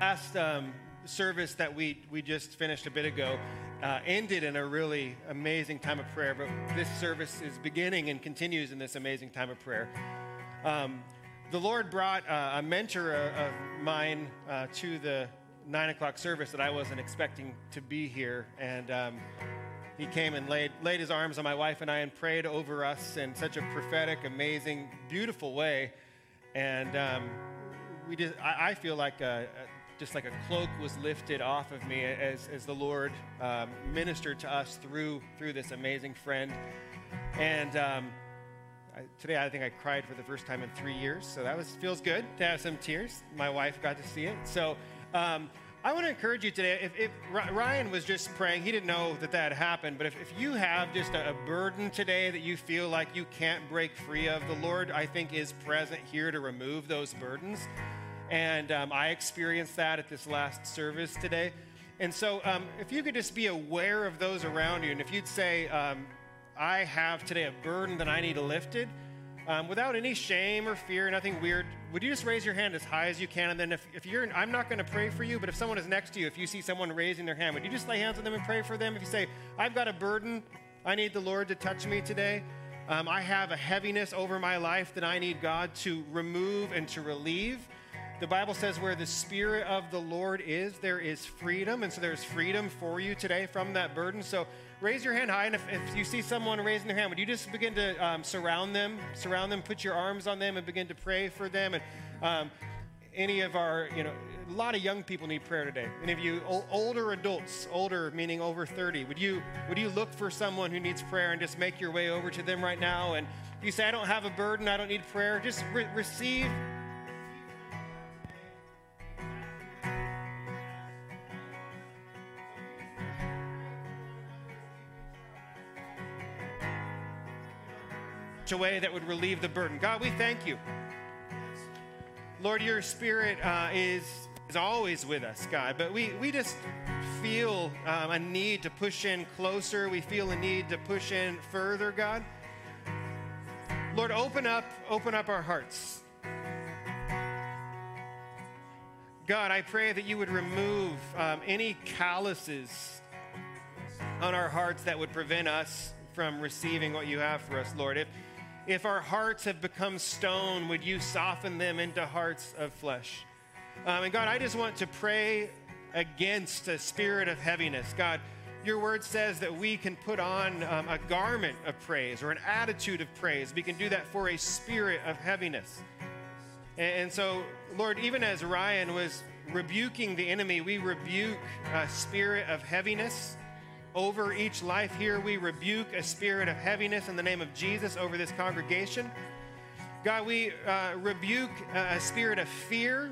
last um, service that we, we just finished a bit ago uh, ended in a really amazing time of prayer, but this service is beginning and continues in this amazing time of prayer. Um, the Lord brought uh, a mentor uh, of mine uh, to the nine o'clock service that I wasn't expecting to be here, and um, he came and laid, laid his arms on my wife and I and prayed over us in such a prophetic, amazing, beautiful way. And um, we just, I, I feel like a, a, just like a cloak was lifted off of me as, as the Lord um, ministered to us through, through this amazing friend. And um, I, today I think I cried for the first time in three years, so that was feels good to have some tears. My wife got to see it. So um, I want to encourage you today. If, if, Ryan was just praying, he didn't know that that happened. But if, if you have just a, a, burden today that you feel like you can't break free of, the Lord, I think, is present here to remove those burdens. And um, I experienced that at this last service today. And so, um, if you could just be aware of those around you, and if you'd say, um, I have today a burden that I need lifted, um, without any shame or fear, nothing weird, would you just raise your hand as high as you can? And then if, if you're, I'm not going to pray for you, but if someone is next to you, if you see someone raising their hand, would you just lay hands on them and pray for them? If you say, I've got a burden, I need the Lord to touch me today. Um, I have a heaviness over my life that I need God to remove and to relieve. The Bible says where the Spirit of the Lord is, there is freedom. And so there's freedom for you today from that burden. So raise your hand high. And if, if you see someone raising their hand, would you just begin to um, surround them? Surround them, put your arms on them, and begin to pray for them. And um, any of our, you know, a lot of young people need prayer today. Any of you older adults, older meaning over 30, would you would you look for someone who needs prayer and just make your way over to them right now? And if you say, I don't have a burden, I don't need prayer, just re- receive a way that would relieve the burden. God, we thank you. Lord, your spirit uh, is, is always with us, God, but we, we just feel um, a need to push in closer. We feel a need to push in further, God. Lord, open up, open up our hearts. God, I pray that you would remove um, any calluses on our hearts that would prevent us from receiving what you have for us, Lord. If, if our hearts have become stone, would you soften them into hearts of flesh? Um, and God, I just want to pray against a spirit of heaviness. God, your word says that we can put on um, a garment of praise or an attitude of praise. We can do that for a spirit of heaviness. And, and so, Lord, even as Ryan was rebuking the enemy, we rebuke a spirit of heaviness over each life here. We rebuke a spirit of heaviness in the name of Jesus over this congregation. God, we uh, rebuke a spirit of fear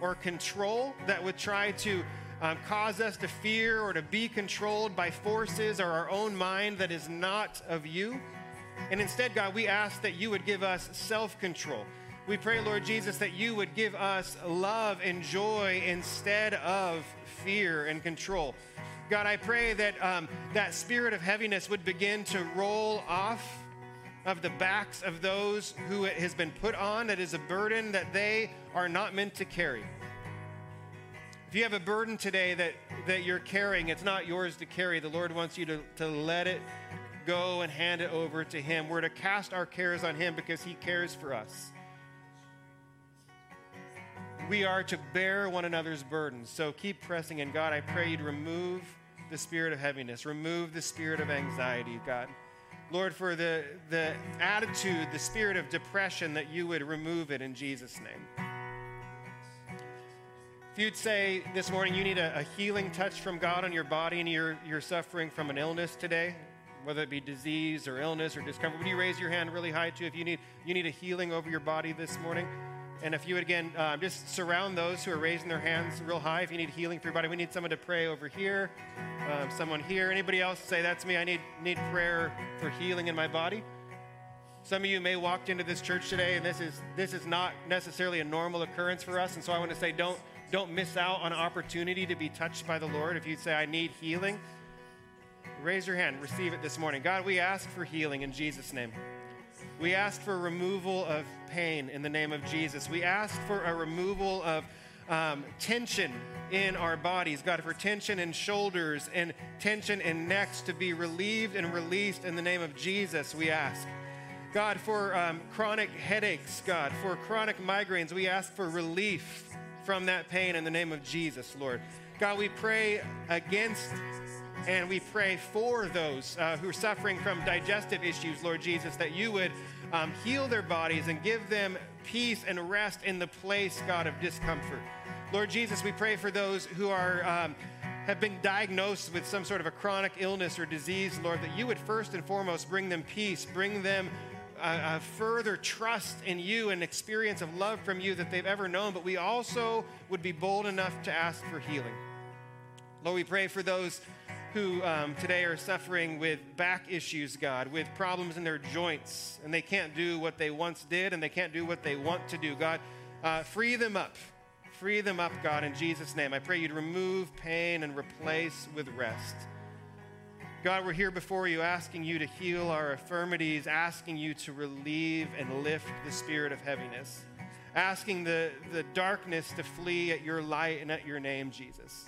or control that would try to um, cause us to fear or to be controlled by forces or our own mind that is not of you. And instead, God, we ask that you would give us self control. We pray, Lord Jesus, that you would give us love and joy instead of fear and control. God, I pray that um, that spirit of heaviness would begin to roll off of the backs of those who it has been put on. That is a burden that they are not meant to carry. If you have a burden today that, that you're carrying, it's not yours to carry. The Lord wants you to, to let it go and hand it over to Him. We're to cast our cares on Him because He cares for us we are to bear one another's burdens. So keep pressing in. God, I pray you'd remove the spirit of heaviness, remove the spirit of anxiety, God. Lord, for the, the attitude, the spirit of depression, that you would remove it in Jesus' name. If you'd say this morning you need a, a healing touch from God on your body and you're, you're suffering from an illness today, whether it be disease or illness or discomfort, would you raise your hand really high too if you need, you need a healing over your body this morning? And if you would again uh, just surround those who are raising their hands real high, if you need healing for your body, we need someone to pray over here, um, someone here. Anybody else say, That's me, I need, need prayer for healing in my body? Some of you may walked into this church today, and this is, this is not necessarily a normal occurrence for us. And so I want to say, don't, don't miss out on an opportunity to be touched by the Lord. If you say, I need healing, raise your hand, receive it this morning. God, we ask for healing in Jesus' name. We ask for removal of pain in the name of Jesus. We ask for a removal of, um, tension in our bodies. God, for tension in shoulders and tension in necks to be relieved and released in the name of Jesus, we ask. God, for um, chronic headaches, God, for chronic migraines, we ask for relief from that pain in the name of Jesus, Lord. God, we pray against and we pray for those uh, who are suffering from digestive issues, Lord Jesus, that you would um, heal their bodies and give them peace and rest in the place, God, of discomfort. Lord Jesus, we pray for those who are. Um, have been diagnosed with some sort of a chronic illness or disease, Lord, that you would first and foremost bring them peace, bring them a, a, further trust in you and experience of love from you that they've ever known, but we also would be bold enough to ask for healing. Lord, we pray for those who um, today are suffering with back issues, God, with problems in their joints, and they can't do what they once did and they can't do what they want to do. God, uh, free them up. Free them up, God, in Jesus' name. I pray you'd remove pain and replace with rest. God, we're here before you asking you to heal our infirmities, asking you to relieve and lift the spirit of heaviness, asking the, the darkness to flee at your light and at your name, Jesus.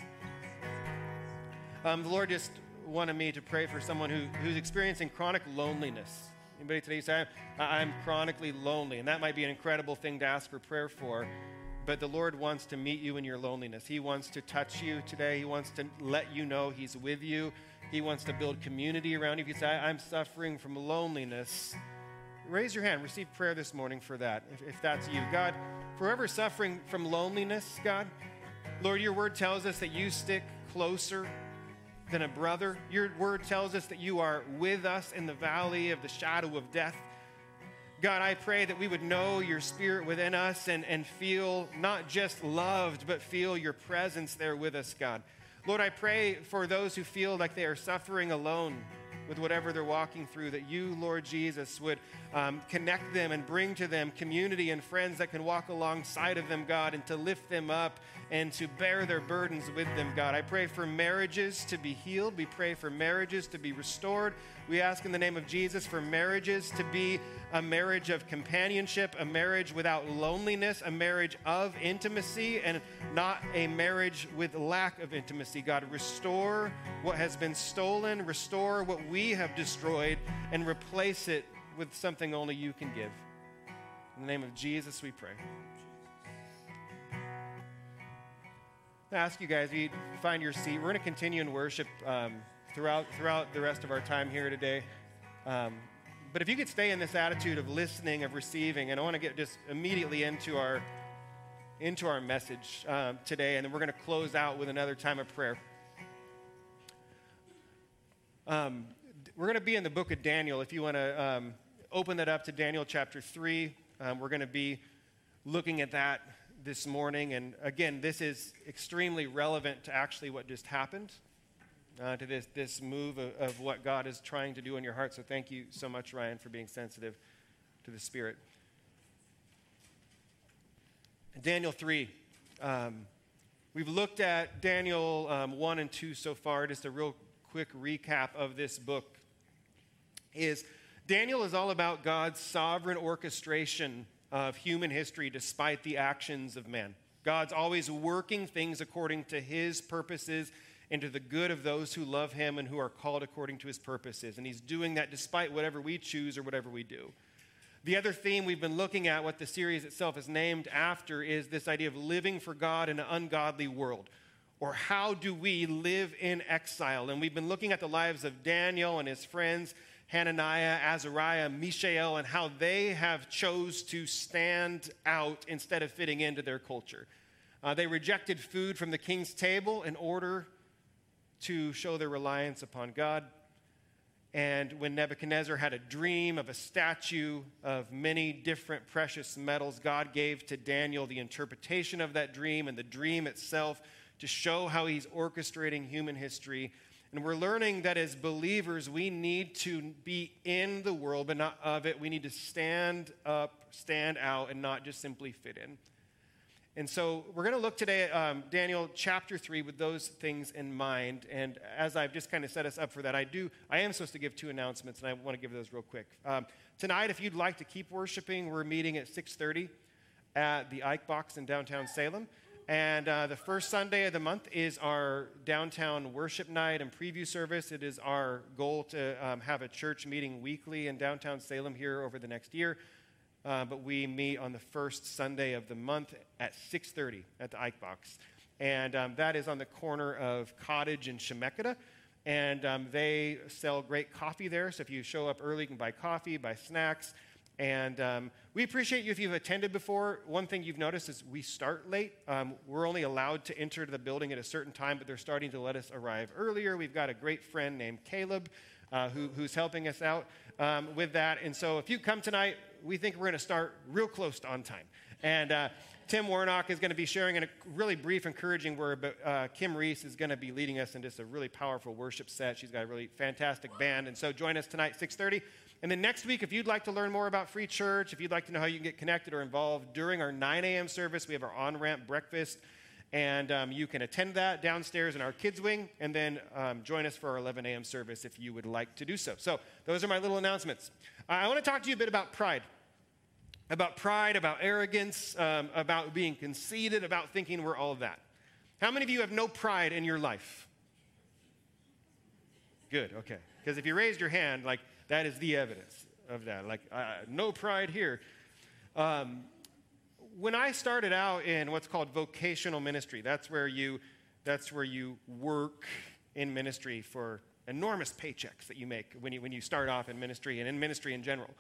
Um, the Lord just wanted me to pray for someone who, who's experiencing chronic loneliness. Anybody today say, I'm chronically lonely? And that might be an incredible thing to ask for prayer for. But the Lord wants to meet you in your loneliness. He wants to touch you today. He wants to let you know He's with you. He wants to build community around you. If you say, I'm suffering from loneliness, raise your hand. Receive prayer this morning for that, if, if that's you. God, forever suffering from loneliness, God, Lord, your word tells us that you stick closer than a brother. Your word tells us that you are with us in the valley of the shadow of death. God, I pray that we would know your spirit within us and, and feel not just loved, but feel your presence there with us, God. Lord, I pray for those who feel like they are suffering alone with whatever they're walking through, that you, Lord Jesus, would um, connect them and bring to them community and friends that can walk alongside of them, God, and to lift them up and to bear their burdens with them, God. I pray for marriages to be healed. We pray for marriages to be restored. We ask in the name of Jesus for marriages to be a marriage of companionship, a marriage without loneliness, a marriage of intimacy, and not a marriage with lack of intimacy. God, restore what has been stolen, restore what we have destroyed, and replace it with something only you can give. In the name of Jesus, we pray. I ask you guys, you find your seat. We're going to continue in worship um, throughout throughout the rest of our time here today. Um, but if you could stay in this attitude of listening, of receiving, and I want to get just immediately into our into our message um, today, and then we're going to close out with another time of prayer. Um, we're going to be in the book of Daniel. If you want to um, open that up to Daniel chapter three, um, we're going to be looking at that this morning. And again, this is extremely relevant to actually what just happened, uh, to this, this move of, of what God is trying to do in your heart. So thank you so much, Ryan, for being sensitive to the Spirit. Daniel 3. Um, we've looked at Daniel um, 1 and 2 so far. Just a real quick recap of this book is Daniel is all about God's sovereign orchestration of human history despite the actions of men. God's always working things according to his purposes and to the good of those who love him and who are called according to his purposes. And he's doing that despite whatever we choose or whatever we do. The other theme we've been looking at, what the series itself is named after, is this idea of living for God in an ungodly world. Or how do we live in exile? And we've been looking at the lives of Daniel and his friends Hananiah, Azariah, Mishael, and how they have chose to stand out instead of fitting into their culture. Uh, they rejected food from the king's table in order to show their reliance upon God. And when Nebuchadnezzar had a dream of a statue of many different precious metals, God gave to Daniel the interpretation of that dream and the dream itself to show how he's orchestrating human history and we're learning that as believers, we need to be in the world, but not of it. We need to stand up, stand out, and not just simply fit in. And so we're going to look today at um, Daniel chapter 3 with those things in mind. And as I've just kind of set us up for that, I do, I am supposed to give two announcements, and I want to give those real quick. Um, tonight, if you'd like to keep worshiping, we're meeting at 6.30 at the Ike Box in downtown Salem. And uh, the first Sunday of the month is our downtown worship night and preview service. It is our goal to um, have a church meeting weekly in downtown Salem here over the next year. Uh, but we meet on the first Sunday of the month at 6:30 at the Ike Box, and um, that is on the corner of Cottage and Chemeketa. And um, they sell great coffee there. So if you show up early, you can buy coffee, buy snacks. And um, we appreciate you if you've attended before. One thing you've noticed is we start late. Um, we're only allowed to enter the building at a certain time, but they're starting to let us arrive earlier. We've got a great friend named Caleb uh, who, who's helping us out um, with that. And so if you come tonight, we think we're going to start real close to on time. And uh, Tim Warnock is going to be sharing a really brief, encouraging word, but uh, Kim Reese is going to be leading us in just a really powerful worship set. She's got a really fantastic band. And so join us tonight, 630. And then next week, if you'd like to learn more about Free Church, if you'd like to know how you can get connected or involved during our 9 a.m. service, we have our on ramp breakfast. And um, you can attend that downstairs in our kids' wing, and then um, join us for our 11 a.m. service if you would like to do so. So, those are my little announcements. I want to talk to you a bit about pride about pride, about arrogance, um, about being conceited, about thinking we're all that. How many of you have no pride in your life? Good, okay. Because if you raised your hand, like, that is the evidence of that. Like, uh, no pride here. Um, when I started out in what's called vocational ministry, that's where you, that's where you work in ministry for enormous paychecks that you make when you, when you start off in ministry and in ministry in general.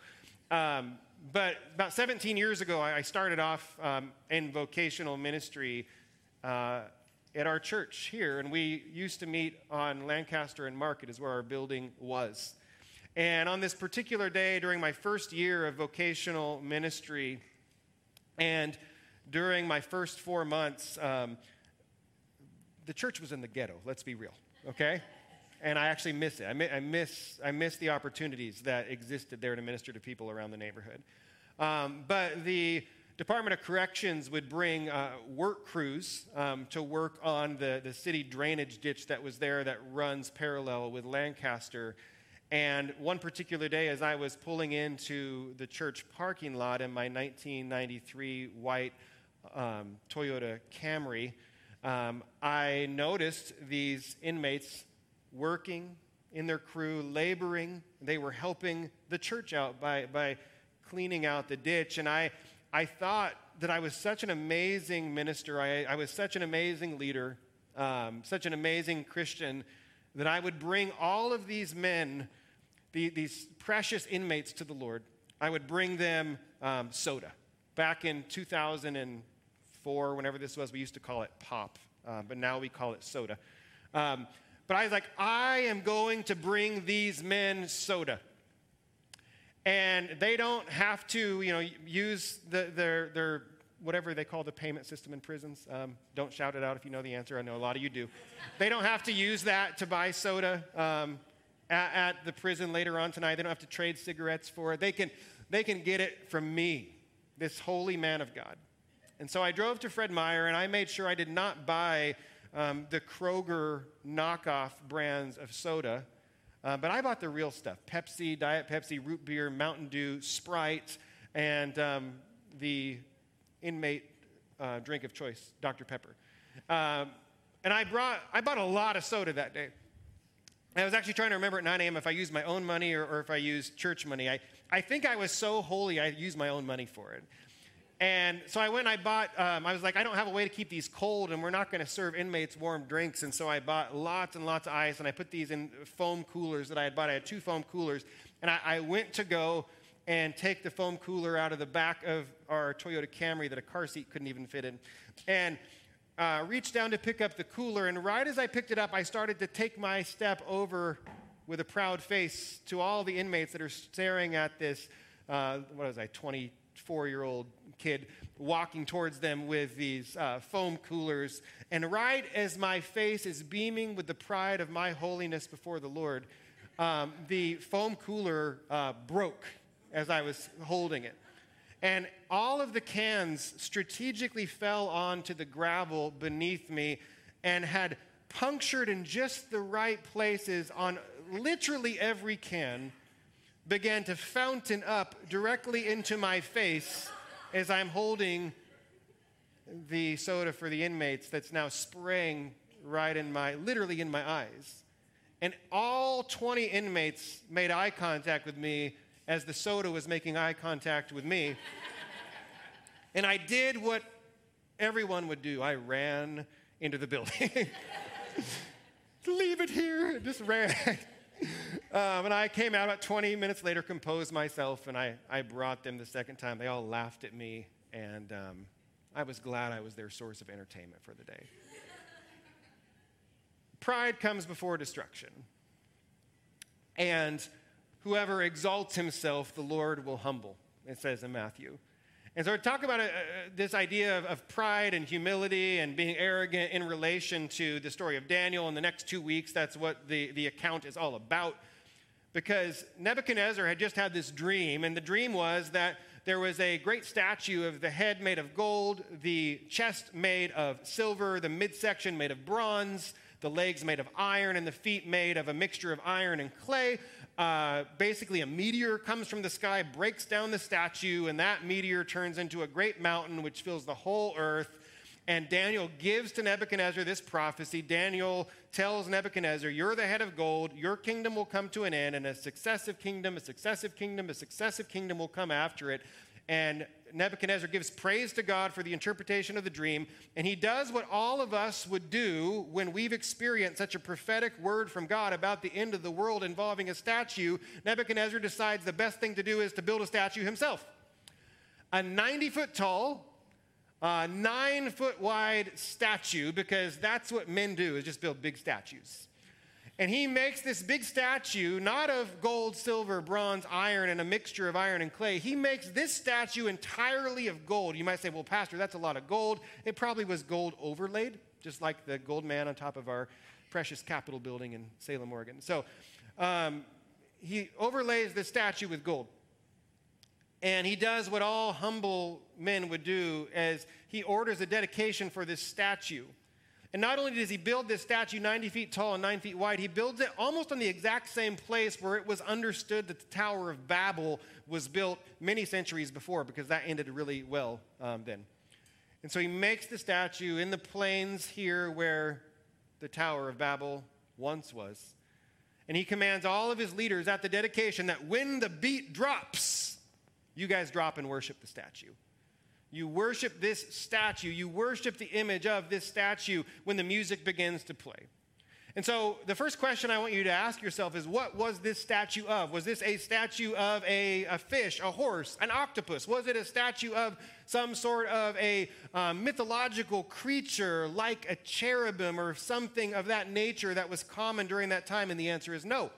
Um, but about 17 years ago, I started off um, in vocational ministry uh, at our church here, and we used to meet on Lancaster and Market, is where our building was. And on this particular day, during my first year of vocational ministry, and during my first four months, um, the church was in the ghetto, let's be real, okay? And I actually miss it. I, mi- I, miss, I miss the opportunities that existed there to minister to people around the neighborhood. Um, but the Department of Corrections would bring uh, work crews um, to work on the, the city drainage ditch that was there that runs parallel with Lancaster and one particular day, as I was pulling into the church parking lot in my 1993 white um, Toyota Camry, um, I noticed these inmates working in their crew, laboring. They were helping the church out by, by cleaning out the ditch. And I, I thought that I was such an amazing minister, I, I was such an amazing leader, um, such an amazing Christian, that I would bring all of these men the, these precious inmates to the Lord, I would bring them um, soda. Back in 2004, whenever this was, we used to call it pop, uh, but now we call it soda. Um, but I was like, I am going to bring these men soda. And they don't have to, you know, use the, their, their whatever they call the payment system in prisons. Um, don't shout it out if you know the answer. I know a lot of you do. they don't have to use that to buy soda. Um, at, at the prison later on tonight. They don't have to trade cigarettes for it. They can, they can get it from me, this holy man of God. And so I drove to Fred Meyer and I made sure I did not buy um, the Kroger knockoff brands of soda, uh, but I bought the real stuff Pepsi, Diet Pepsi, root beer, Mountain Dew, Sprite, and um, the inmate uh, drink of choice, Dr. Pepper. Um, and I, brought, I bought a lot of soda that day. I was actually trying to remember at 9 a.m. if I used my own money or, or if I used church money. I, I think I was so holy, I used my own money for it. And so I went and I bought, um, I was like, I don't have a way to keep these cold, and we're not going to serve inmates warm drinks. And so I bought lots and lots of ice, and I put these in foam coolers that I had bought. I had two foam coolers. And I, I went to go and take the foam cooler out of the back of our Toyota Camry that a car seat couldn't even fit in. And uh, reached down to pick up the cooler, and right as I picked it up, I started to take my step over with a proud face to all the inmates that are staring at this, uh, what was I, 24 year old kid walking towards them with these uh, foam coolers. And right as my face is beaming with the pride of my holiness before the Lord, um, the foam cooler uh, broke as I was holding it. And all of the cans strategically fell onto the gravel beneath me and had punctured in just the right places on literally every can, began to fountain up directly into my face as I'm holding the soda for the inmates that's now spraying right in my, literally in my eyes. And all 20 inmates made eye contact with me as the soda was making eye contact with me. and I did what everyone would do I ran into the building. Leave it here. Just ran. Um, and I came out about 20 minutes later, composed myself, and I, I brought them the second time. They all laughed at me, and um, I was glad I was their source of entertainment for the day. Pride comes before destruction. And whoever exalts himself, the Lord will humble, it says in Matthew. And so, talk about uh, uh, this idea of, of, pride and humility and being arrogant in relation to the story of Daniel in the next two weeks. That's what the, the account is all about. Because Nebuchadnezzar had just had this dream, and the dream was that there was a great statue of the head made of gold, the chest made of silver, the midsection made of bronze, the legs made of iron, and the feet made of a mixture of iron and clay. Uh, basically, a meteor comes from the sky, breaks down the statue, and that meteor turns into a great mountain which fills the whole earth. And Daniel gives to Nebuchadnezzar this prophecy. Daniel tells Nebuchadnezzar, You're the head of gold. Your kingdom will come to an end, and a successive kingdom, a successive kingdom, a successive kingdom will come after it. And Nebuchadnezzar gives praise to God for the interpretation of the dream, and he does what all of us would do when we've experienced such a prophetic word from God about the end of the world involving a statue. Nebuchadnezzar decides the best thing to do is to build a statue himself. A 90 foot tall, uh, nine foot wide statue, because that's what men do, is just build big statues. And he makes this big statue, not of gold, silver, bronze, iron, and a mixture of iron and clay. He makes this statue entirely of gold. You might say, well, Pastor, that's a lot of gold. It probably was gold overlaid, just like the gold man on top of our precious Capitol building in Salem, Oregon. So um, he overlays the statue with gold. And he does what all humble men would do as he orders a dedication for this statue. And not only does he build this statue 90 feet tall and 9 feet wide, he builds it almost on the exact same place where it was understood that the Tower of Babel was built many centuries before, because that ended really well um, then. And so he makes the statue in the plains here where the Tower of Babel once was. And he commands all of his leaders at the dedication that when the beat drops, you guys drop and worship the statue. You worship this statue. You worship the image of this statue when the music begins to play. And so, the first question I want you to ask yourself is what was this statue of? Was this a statue of a, a fish, a horse, an octopus? Was it a statue of some sort of a um, mythological creature like a cherubim or something of that nature that was common during that time? And the answer is no.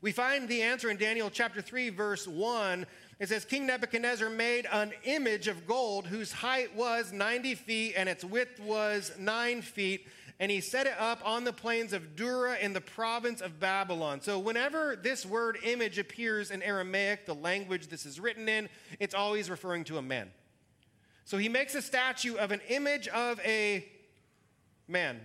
We find the answer in Daniel chapter 3, verse 1 it says, King Nebuchadnezzar made an image of gold whose height was 90 feet and its width was 9 feet. And he set it up on the plains of Dura in the province of Babylon. So, whenever this word image appears in Aramaic, the language this is written in, it's always referring to a man. So, he makes a statue of an image of a man.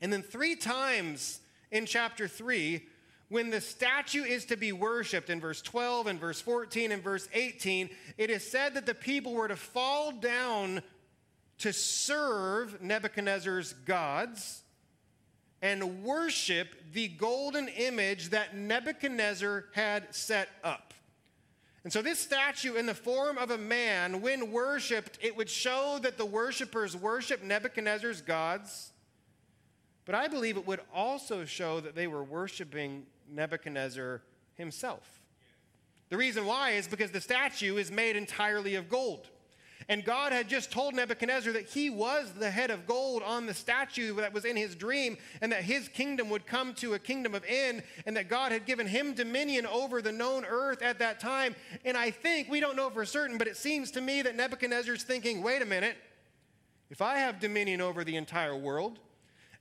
And then, three times in chapter 3, when the statue is to be worshiped in verse 12 and verse 14 and verse 18, it is said that the people were to fall down to serve Nebuchadnezzar's gods and worship the golden image that Nebuchadnezzar had set up. And so, this statue, in the form of a man, when worshiped, it would show that the worshipers worship Nebuchadnezzar's gods. But I believe it would also show that they were worshiping Nebuchadnezzar himself. The reason why is because the statue is made entirely of gold. And God had just told Nebuchadnezzar that he was the head of gold on the statue that was in his dream, and that his kingdom would come to a kingdom of end, and that God had given him dominion over the known earth at that time. And I think, we don't know for certain, but it seems to me that Nebuchadnezzar's thinking wait a minute, if I have dominion over the entire world,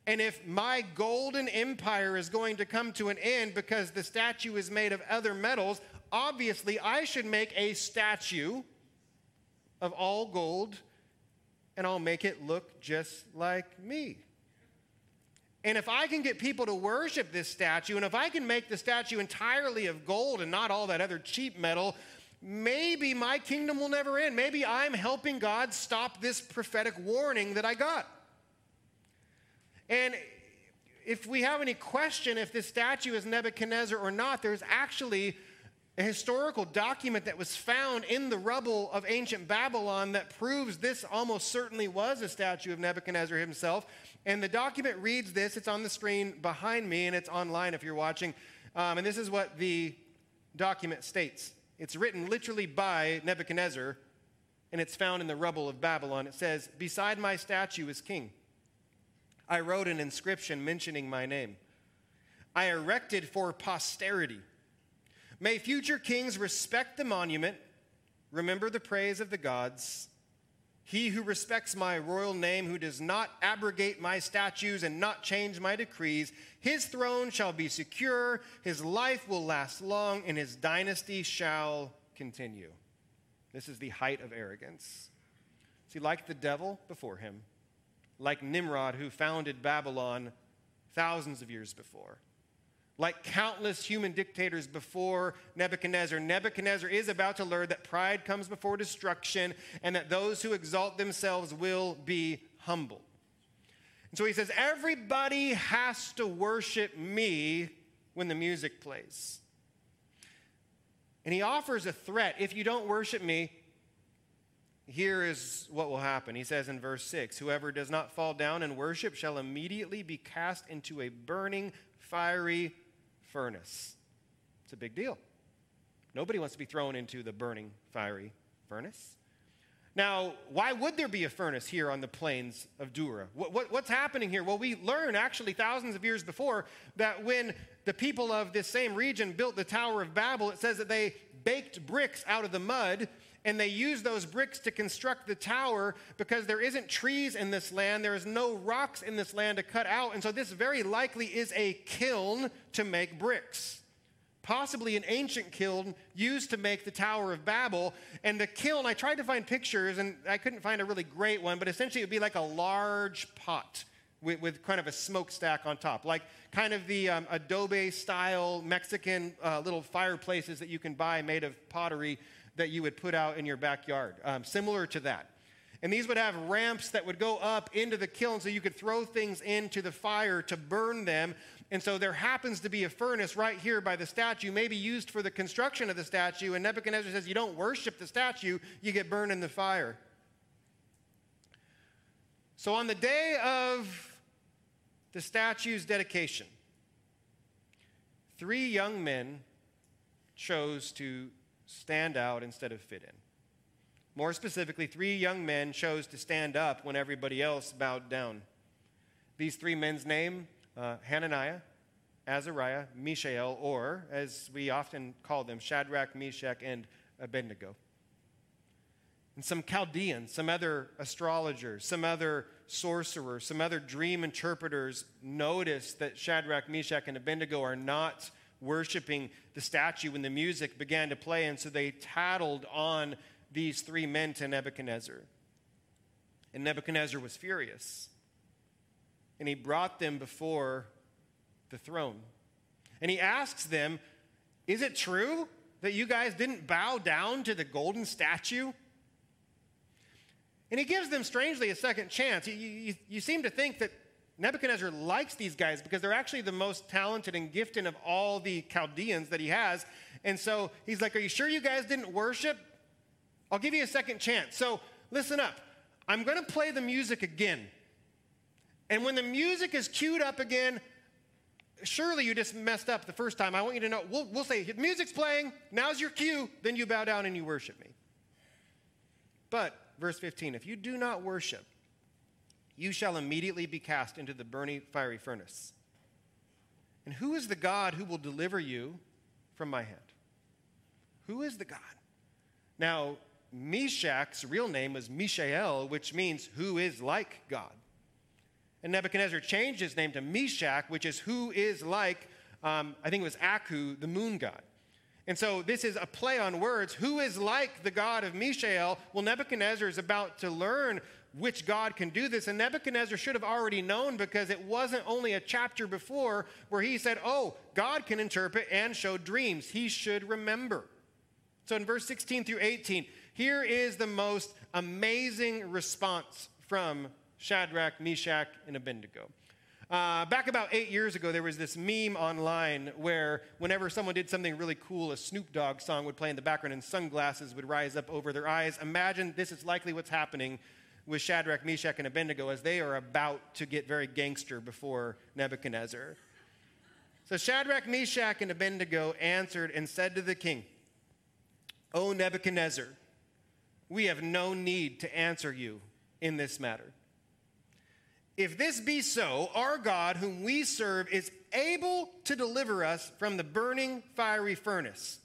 and if my golden empire is going to come to an end because the statue is made of other metals, obviously I should make a statue of all gold and I'll make it look just like me. And if I can get people to worship this statue, and if I can make the statue entirely of gold and not all that other cheap metal, maybe my kingdom will never end. Maybe I'm helping God stop this prophetic warning that I got. And if we have any question if this statue is Nebuchadnezzar or not, there's actually a historical document that was found in the rubble of ancient Babylon that proves this almost certainly was a statue of Nebuchadnezzar himself. And the document reads this. It's on the screen behind me, and it's online if you're watching. Um, and this is what the document states it's written literally by Nebuchadnezzar, and it's found in the rubble of Babylon. It says, Beside my statue is king. I wrote an inscription mentioning my name. I erected for posterity. May future kings respect the monument, remember the praise of the gods. He who respects my royal name, who does not abrogate my statues and not change my decrees, his throne shall be secure, his life will last long, and his dynasty shall continue. This is the height of arrogance. See, like the devil before him, like Nimrod, who founded Babylon thousands of years before. Like countless human dictators before Nebuchadnezzar, Nebuchadnezzar is about to learn that pride comes before destruction and that those who exalt themselves will be humbled. And so he says, Everybody has to worship me when the music plays. And he offers a threat if you don't worship me, here is what will happen. He says in verse 6 Whoever does not fall down and worship shall immediately be cast into a burning, fiery furnace. It's a big deal. Nobody wants to be thrown into the burning, fiery furnace. Now, why would there be a furnace here on the plains of Dura? What, what, what's happening here? Well, we learn actually thousands of years before that when the people of this same region built the Tower of Babel, it says that they baked bricks out of the mud and they use those bricks to construct the tower because there isn't trees in this land, there is no rocks in this land to cut out, and so this very likely is a kiln to make bricks. Possibly an ancient kiln used to make the Tower of Babel. And the kiln, I tried to find pictures and I couldn't find a really great one, but essentially it would be like a large pot with, with, kind of a smokestack on top, like kind of the um, adobe style Mexican uh, little fireplaces that you can buy made of pottery that you would put out in your backyard, um, similar to that. And these would have ramps that would go up into the kiln so you could throw things into the fire to burn them. And so there happens to be a furnace right here by the statue, maybe used for the construction of the statue. And Nebuchadnezzar says, You don't worship the statue, you get burned in the fire. So on the day of the statue's dedication, three young men chose to stand out instead of fit in. More specifically, three young men chose to stand up when everybody else bowed down. These three men's name uh, Hananiah, Azariah, Mishael, or as we often call them, Shadrach, Meshach, and Abednego. And some Chaldeans, some other astrologers, some other sorcerers, some other dream interpreters notice that Shadrach, Meshach, and Abednego are not worshiping the statue when the music began to play. And so they tattled on these three men to Nebuchadnezzar. And Nebuchadnezzar was furious. And he brought them before the throne. And he asks them, Is it true that you guys didn't bow down to the golden statue? And he gives them, strangely, a second chance. You, you, you seem to think that Nebuchadnezzar likes these guys because they're actually the most talented and gifted of all the Chaldeans that he has. And so he's like, Are you sure you guys didn't worship? I'll give you a second chance. So listen up. I'm going to play the music again. And when the music is queued up again, surely you just messed up the first time. I want you to know, we'll, we'll say, the music's playing, now's your cue, then you bow down and you worship me. But, verse 15, if you do not worship, you shall immediately be cast into the burning fiery furnace. And who is the God who will deliver you from my hand? Who is the God? Now, Meshach's real name was Mishael, which means who is like God. And Nebuchadnezzar changed his name to Meshach, which is who is like, um, I think it was Aku, the moon god. And so this is a play on words. Who is like the God of Mishael? Well, Nebuchadnezzar is about to learn which God can do this. And Nebuchadnezzar should have already known because it wasn't only a chapter before where he said, Oh, God can interpret and show dreams. He should remember. So in verse 16 through 18, here is the most amazing response from Shadrach, Meshach, and Abednego. Uh, back about eight years ago, there was this meme online where whenever someone did something really cool, a Snoop Dogg song would play in the background and sunglasses would rise up over their eyes. Imagine this is likely what's happening with Shadrach, Meshach, and Abednego as they are about to get very gangster before Nebuchadnezzar. So Shadrach, Meshach, and Abednego answered and said to the king, O Nebuchadnezzar, we have no need to answer you in this matter. If this be so, our God, whom we serve, is able to deliver us from the burning fiery furnace.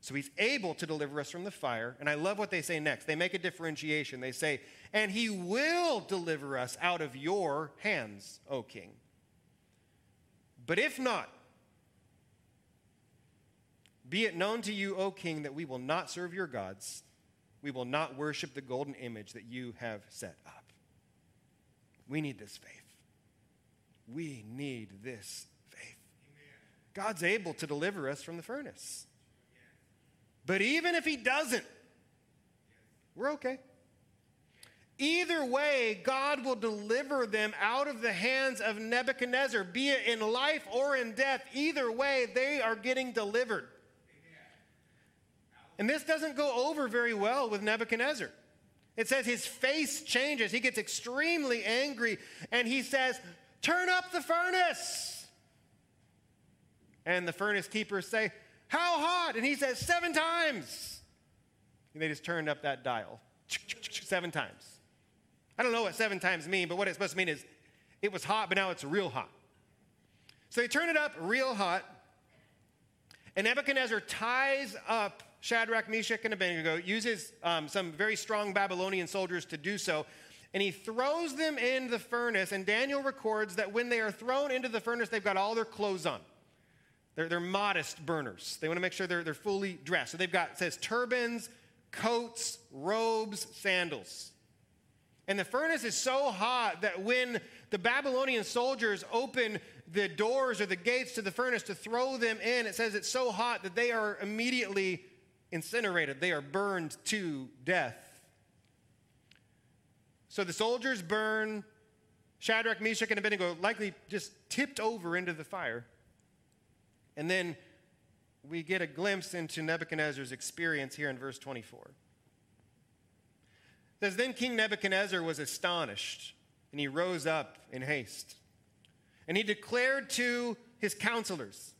So he's able to deliver us from the fire. And I love what they say next. They make a differentiation. They say, and he will deliver us out of your hands, O king. But if not, be it known to you, O king, that we will not serve your gods. We will not worship the golden image that you have set up. We need this faith. We need this faith. God's able to deliver us from the furnace. But even if He doesn't, we're okay. Either way, God will deliver them out of the hands of Nebuchadnezzar, be it in life or in death. Either way, they are getting delivered. And this doesn't go over very well with Nebuchadnezzar. It says his face changes. He gets extremely angry and he says, Turn up the furnace. And the furnace keepers say, How hot? And he says, Seven times. And they just turned up that dial seven times. I don't know what seven times mean, but what it's supposed to mean is it was hot, but now it's real hot. So they turn it up real hot, and Nebuchadnezzar ties up Shadrach, Meshach, and Abednego, uses um, some very strong Babylonian soldiers to do so. And he throws them in the furnace. And Daniel records that when they are thrown into the furnace, they've got all their clothes on. They're, they're modest burners. They want to make sure they're, they're fully dressed. So they've got, says, turbans, coats, robes, sandals. And the furnace is so hot that when the Babylonian soldiers open the doors or the gates to the furnace to throw them in, it says it's so hot that they are immediately incinerated, they are burned to death. So the soldiers burn. Shadrach, Meshach, and Abednego likely just tipped over into the fire. And then we get a glimpse into Nebuchadnezzar's experience here in verse 24. It says, Then King Nebuchadnezzar was astonished, and he rose up in haste. And he declared to his counselors,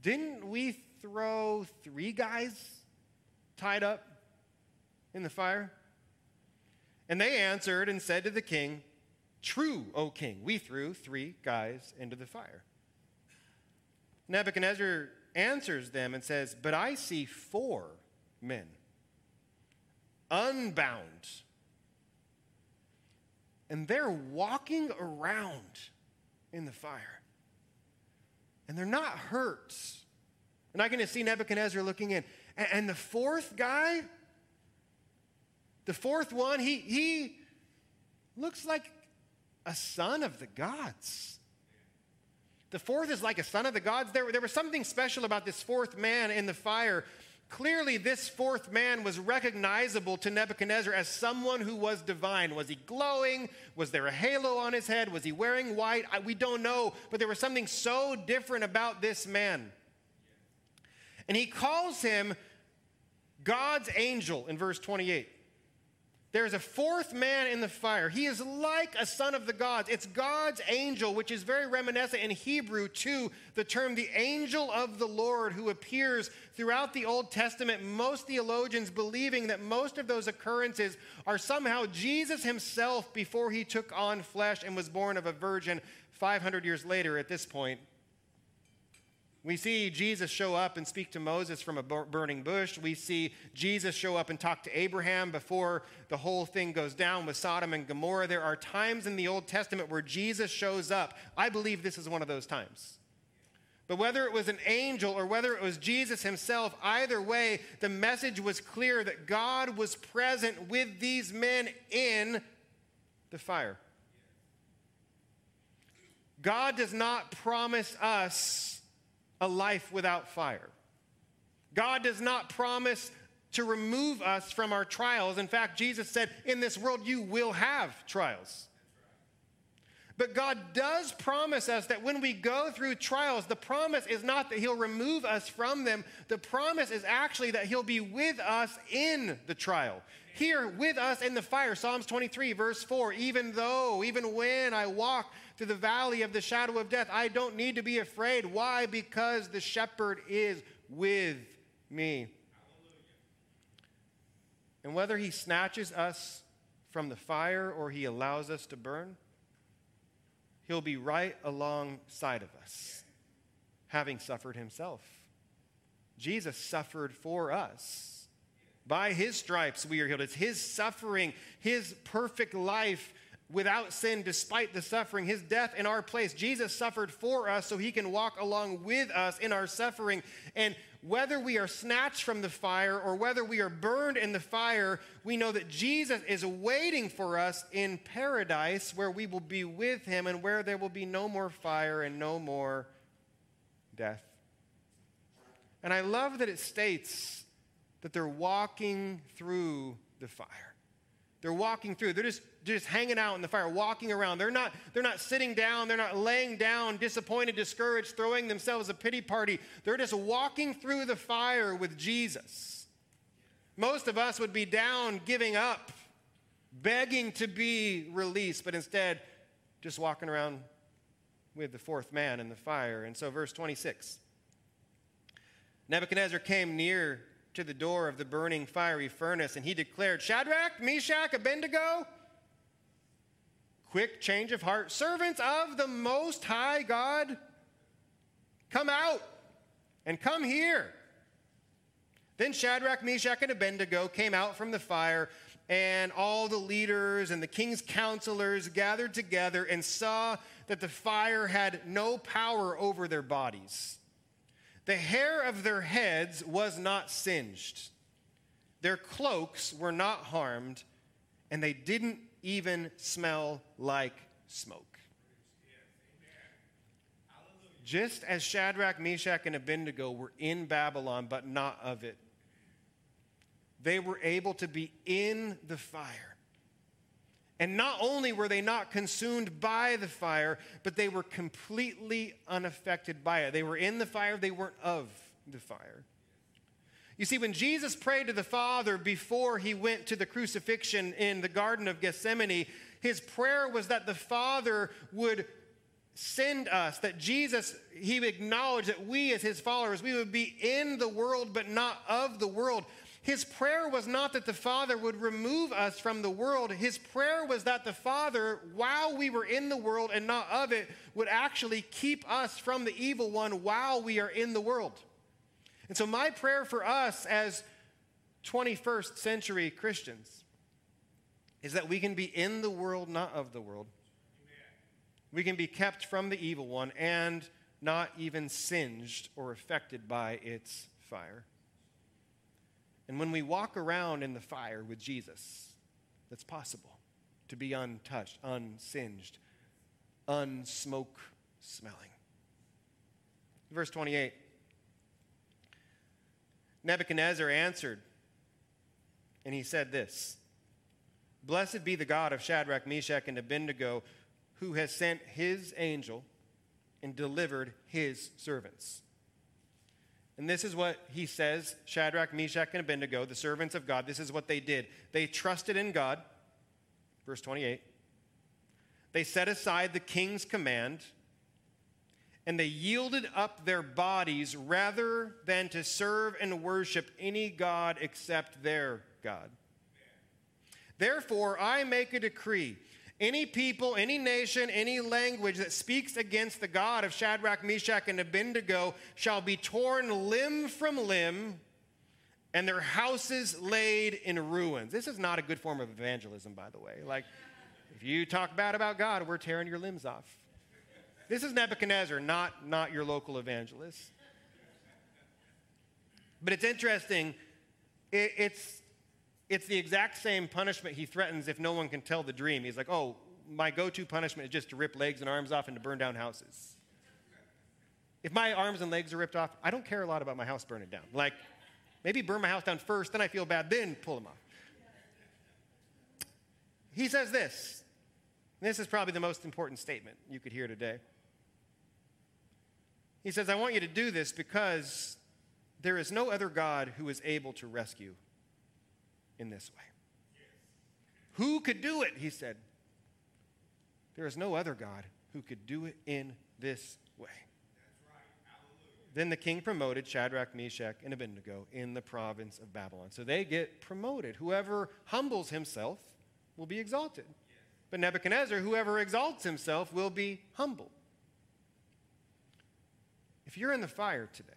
Didn't we throw three guys tied up in the fire? And they answered and said to the king, True, O king, we threw three guys into the fire. Nebuchadnezzar answers them and says, But I see four men, unbound, and they're walking around in the fire. And they're not hurt. And I can see Nebuchadnezzar looking in. And, and the fourth guy, the fourth one, he, he looks like a son of the gods. The fourth is like a son of the gods. There, there was something special about this fourth man in the fire. Clearly, this fourth man was recognizable to Nebuchadnezzar as someone who was divine. Was he glowing? Was there a halo on his head? Was he wearing white? I, we don't know, but there was something so different about this man. And he calls him God's angel in verse 28. There's a fourth man in the fire. He is like a son of the gods. It's God's angel, which is very reminiscent in Hebrew to the term the angel of the Lord, who appears throughout the Old Testament. Most theologians believing that most of those occurrences are somehow Jesus himself before he took on flesh and was born of a virgin 500 years later at this point. We see Jesus show up and speak to Moses from a burning bush. We see Jesus show up and talk to Abraham before the whole thing goes down with Sodom and Gomorrah. There are times in the Old Testament where Jesus shows up. I believe this is one of those times. But whether it was an angel or whether it was Jesus himself, either way, the message was clear that God was present with these men in the fire. God does not promise us a life without fire. God does not promise to remove us from our trials. In fact, Jesus said, In this world you will have trials. But God does promise us that when we go through trials, the promise is not that He'll remove us from them. The promise is actually that He'll be with us in the trial. Here with us in the fire. Psalms 23, verse 4 Even though, even when I walk through the valley of the shadow of death, I don't need to be afraid. Why? Because the shepherd is with me. And whether He snatches us from the fire or He allows us to burn, He'll be right alongside of us, having suffered himself. Jesus suffered for us. By his stripes we are healed. It's his suffering, his perfect life without sin, despite the suffering, his death in our place. Jesus suffered for us so he can walk along with us in our suffering. And whether we are snatched from the fire or whether we are burned in the fire, we know that Jesus is waiting for us in paradise where we will be with him and where there will be no more fire and no more death. And I love that it states that they're walking through the fire. They're walking through. They're just, just hanging out in the fire, walking around. They're not, they're not sitting down. They're not laying down, disappointed, discouraged, throwing themselves a pity party. They're just walking through the fire with Jesus. Most of us would be down, giving up, begging to be released, but instead, just walking around with the fourth man in the fire. And so, verse 26 Nebuchadnezzar came near to the door of the burning fiery furnace, and he declared, Shadrach, Meshach, Abednego, quick change of heart, servants of the Most High God, come out and come here. Then Shadrach, Meshach, and Abednego came out from the fire, and all the leaders and the king's counselors gathered together and saw that the fire had no power over their bodies. The hair of their heads was not singed, their cloaks were not harmed, and they didn't even smell like smoke. Just as Shadrach, Meshach, and Abednego were in Babylon, but not of it, they were able to be in the fire and not only were they not consumed by the fire, but they were completely unaffected by it. They were in the fire, they weren't of the fire. You see, when Jesus prayed to the Father before he went to the crucifixion in the Garden of Gethsemane, his prayer was that the Father would send us, that Jesus, he acknowledged that we as his followers, we would be in the world but not of the world. His prayer was not that the Father would remove us from the world. His prayer was that the Father, while we were in the world and not of it, would actually keep us from the evil one while we are in the world. And so, my prayer for us as 21st century Christians is that we can be in the world, not of the world. We can be kept from the evil one and not even singed or affected by its fire. And when we walk around in the fire with Jesus, that's possible to be untouched, unsinged, unsmoke smelling. Verse 28 Nebuchadnezzar answered, and he said this Blessed be the God of Shadrach, Meshach, and Abednego, who has sent his angel and delivered his servants. And this is what he says Shadrach, Meshach, and Abednego, the servants of God, this is what they did. They trusted in God, verse 28. They set aside the king's command, and they yielded up their bodies rather than to serve and worship any God except their God. Therefore, I make a decree any people, any nation, any language that speaks against the God of Shadrach, Meshach, and Abednego shall be torn limb from limb and their houses laid in ruins. This is not a good form of evangelism, by the way. Like, if you talk bad about God, we're tearing your limbs off. This is Nebuchadnezzar, not, not your local evangelist. But it's interesting. It, it's it's the exact same punishment he threatens if no one can tell the dream. He's like, oh, my go to punishment is just to rip legs and arms off and to burn down houses. If my arms and legs are ripped off, I don't care a lot about my house burning down. Like, Maybe burn my house down first, then I feel bad, then pull them off. He says this. This is probably the most important statement you could hear today. He says, I want you to do this because there is no other God who is able to rescue in this way. Who could do it? He said. There is no other God who could do it in this way. Then the king promoted Shadrach, Meshach, and Abednego in the province of Babylon. So they get promoted. Whoever humbles himself will be exalted. But Nebuchadnezzar, whoever exalts himself, will be humbled. If you're in the fire today,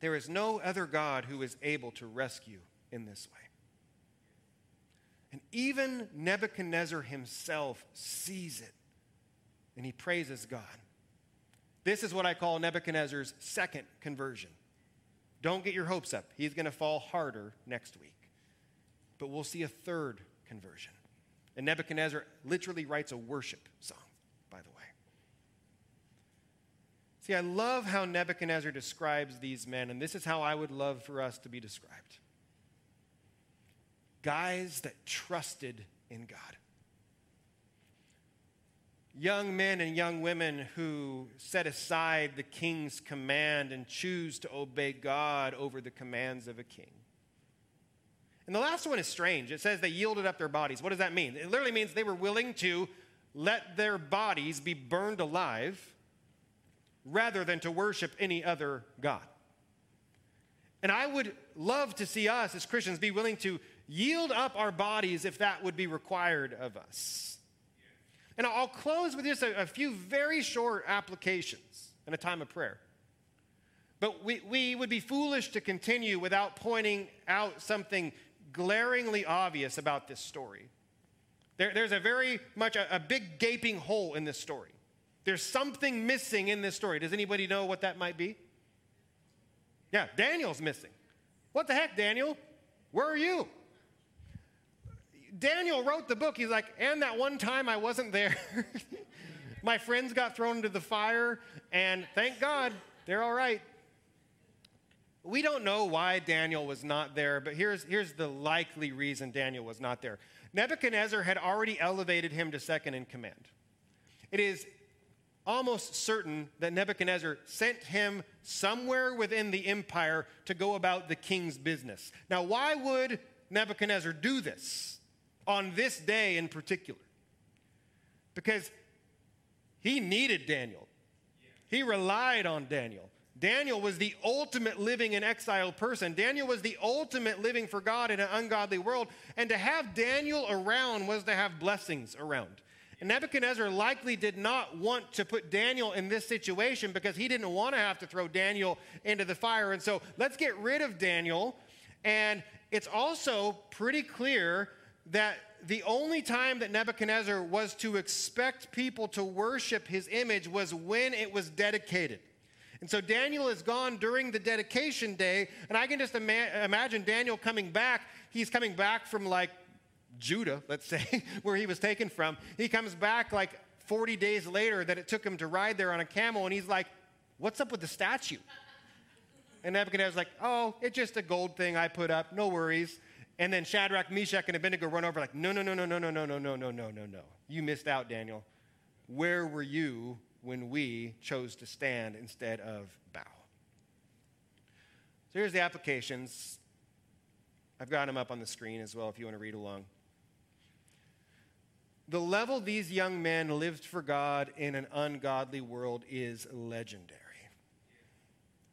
there is no other God who is able to rescue in this way. And even Nebuchadnezzar himself sees it and he praises God. This is what I call Nebuchadnezzar's second conversion. Don't get your hopes up. He's going to fall harder next week. But we'll see a third conversion. And Nebuchadnezzar literally writes a worship song, by the way. See, I love how Nebuchadnezzar describes these men, and this is how I would love for us to be described guys that trusted in God young men and young women who set aside the king's command and choose to obey God over the commands of a king. And the last one is strange. It says they yielded up their bodies. What does that mean? It literally means they were willing to let their bodies be burned alive rather than to worship any other God. And I would love to see us as Christians be willing to yield up our bodies if that would be required of us. And I'll close with just a, a few very short applications in a time of prayer. But we, we would be foolish to continue without pointing out something glaringly obvious about this story. There, there's a very much a, a big gaping hole in this story. There's something missing in this story. Does anybody know what that might be? Yeah, Daniel's missing. What the heck, Daniel? Where are you? Daniel wrote the book. He's like, and that one time I wasn't there. My friends got thrown into the fire, and thank God they're all right. We don't know why Daniel was not there, but here's, here's the likely reason Daniel was not there. Nebuchadnezzar had already elevated him to second in command. It is almost certain that Nebuchadnezzar sent him somewhere within the empire to go about the king's business. Now, why would Nebuchadnezzar do this? on this day in particular. Because he needed Daniel, he relied on Daniel. Daniel was the ultimate living in exile person. Daniel was the ultimate living for God in an ungodly world. And to have Daniel around was to have blessings around. And Nebuchadnezzar likely did not want to put Daniel in this situation because he didn't want to have to throw Daniel into the fire. And so let's get rid of Daniel. And it's also pretty clear that the only time that Nebuchadnezzar was to expect people to worship his image was when it was dedicated. And so Daniel is gone during the dedication day, and I can just ima- imagine Daniel coming back. He's coming back from like Judah, let's say, where he was taken from. He comes back like 40 days later that it took him to ride there on a camel, and he's like, What's up with the statue? And Nebuchadnezzar's like, Oh, it's just a gold thing I put up, no worries. And then Shadrach, Meshach, and Abednego run over like, no, no, no, no, no, no, no, no, no, no, no, no, no. You missed out, Daniel. Where were you when we chose to stand instead of bow? So here's the applications. I've got them up on the screen as well if you want to read along. The level these young men lived for God in an ungodly world is legendary.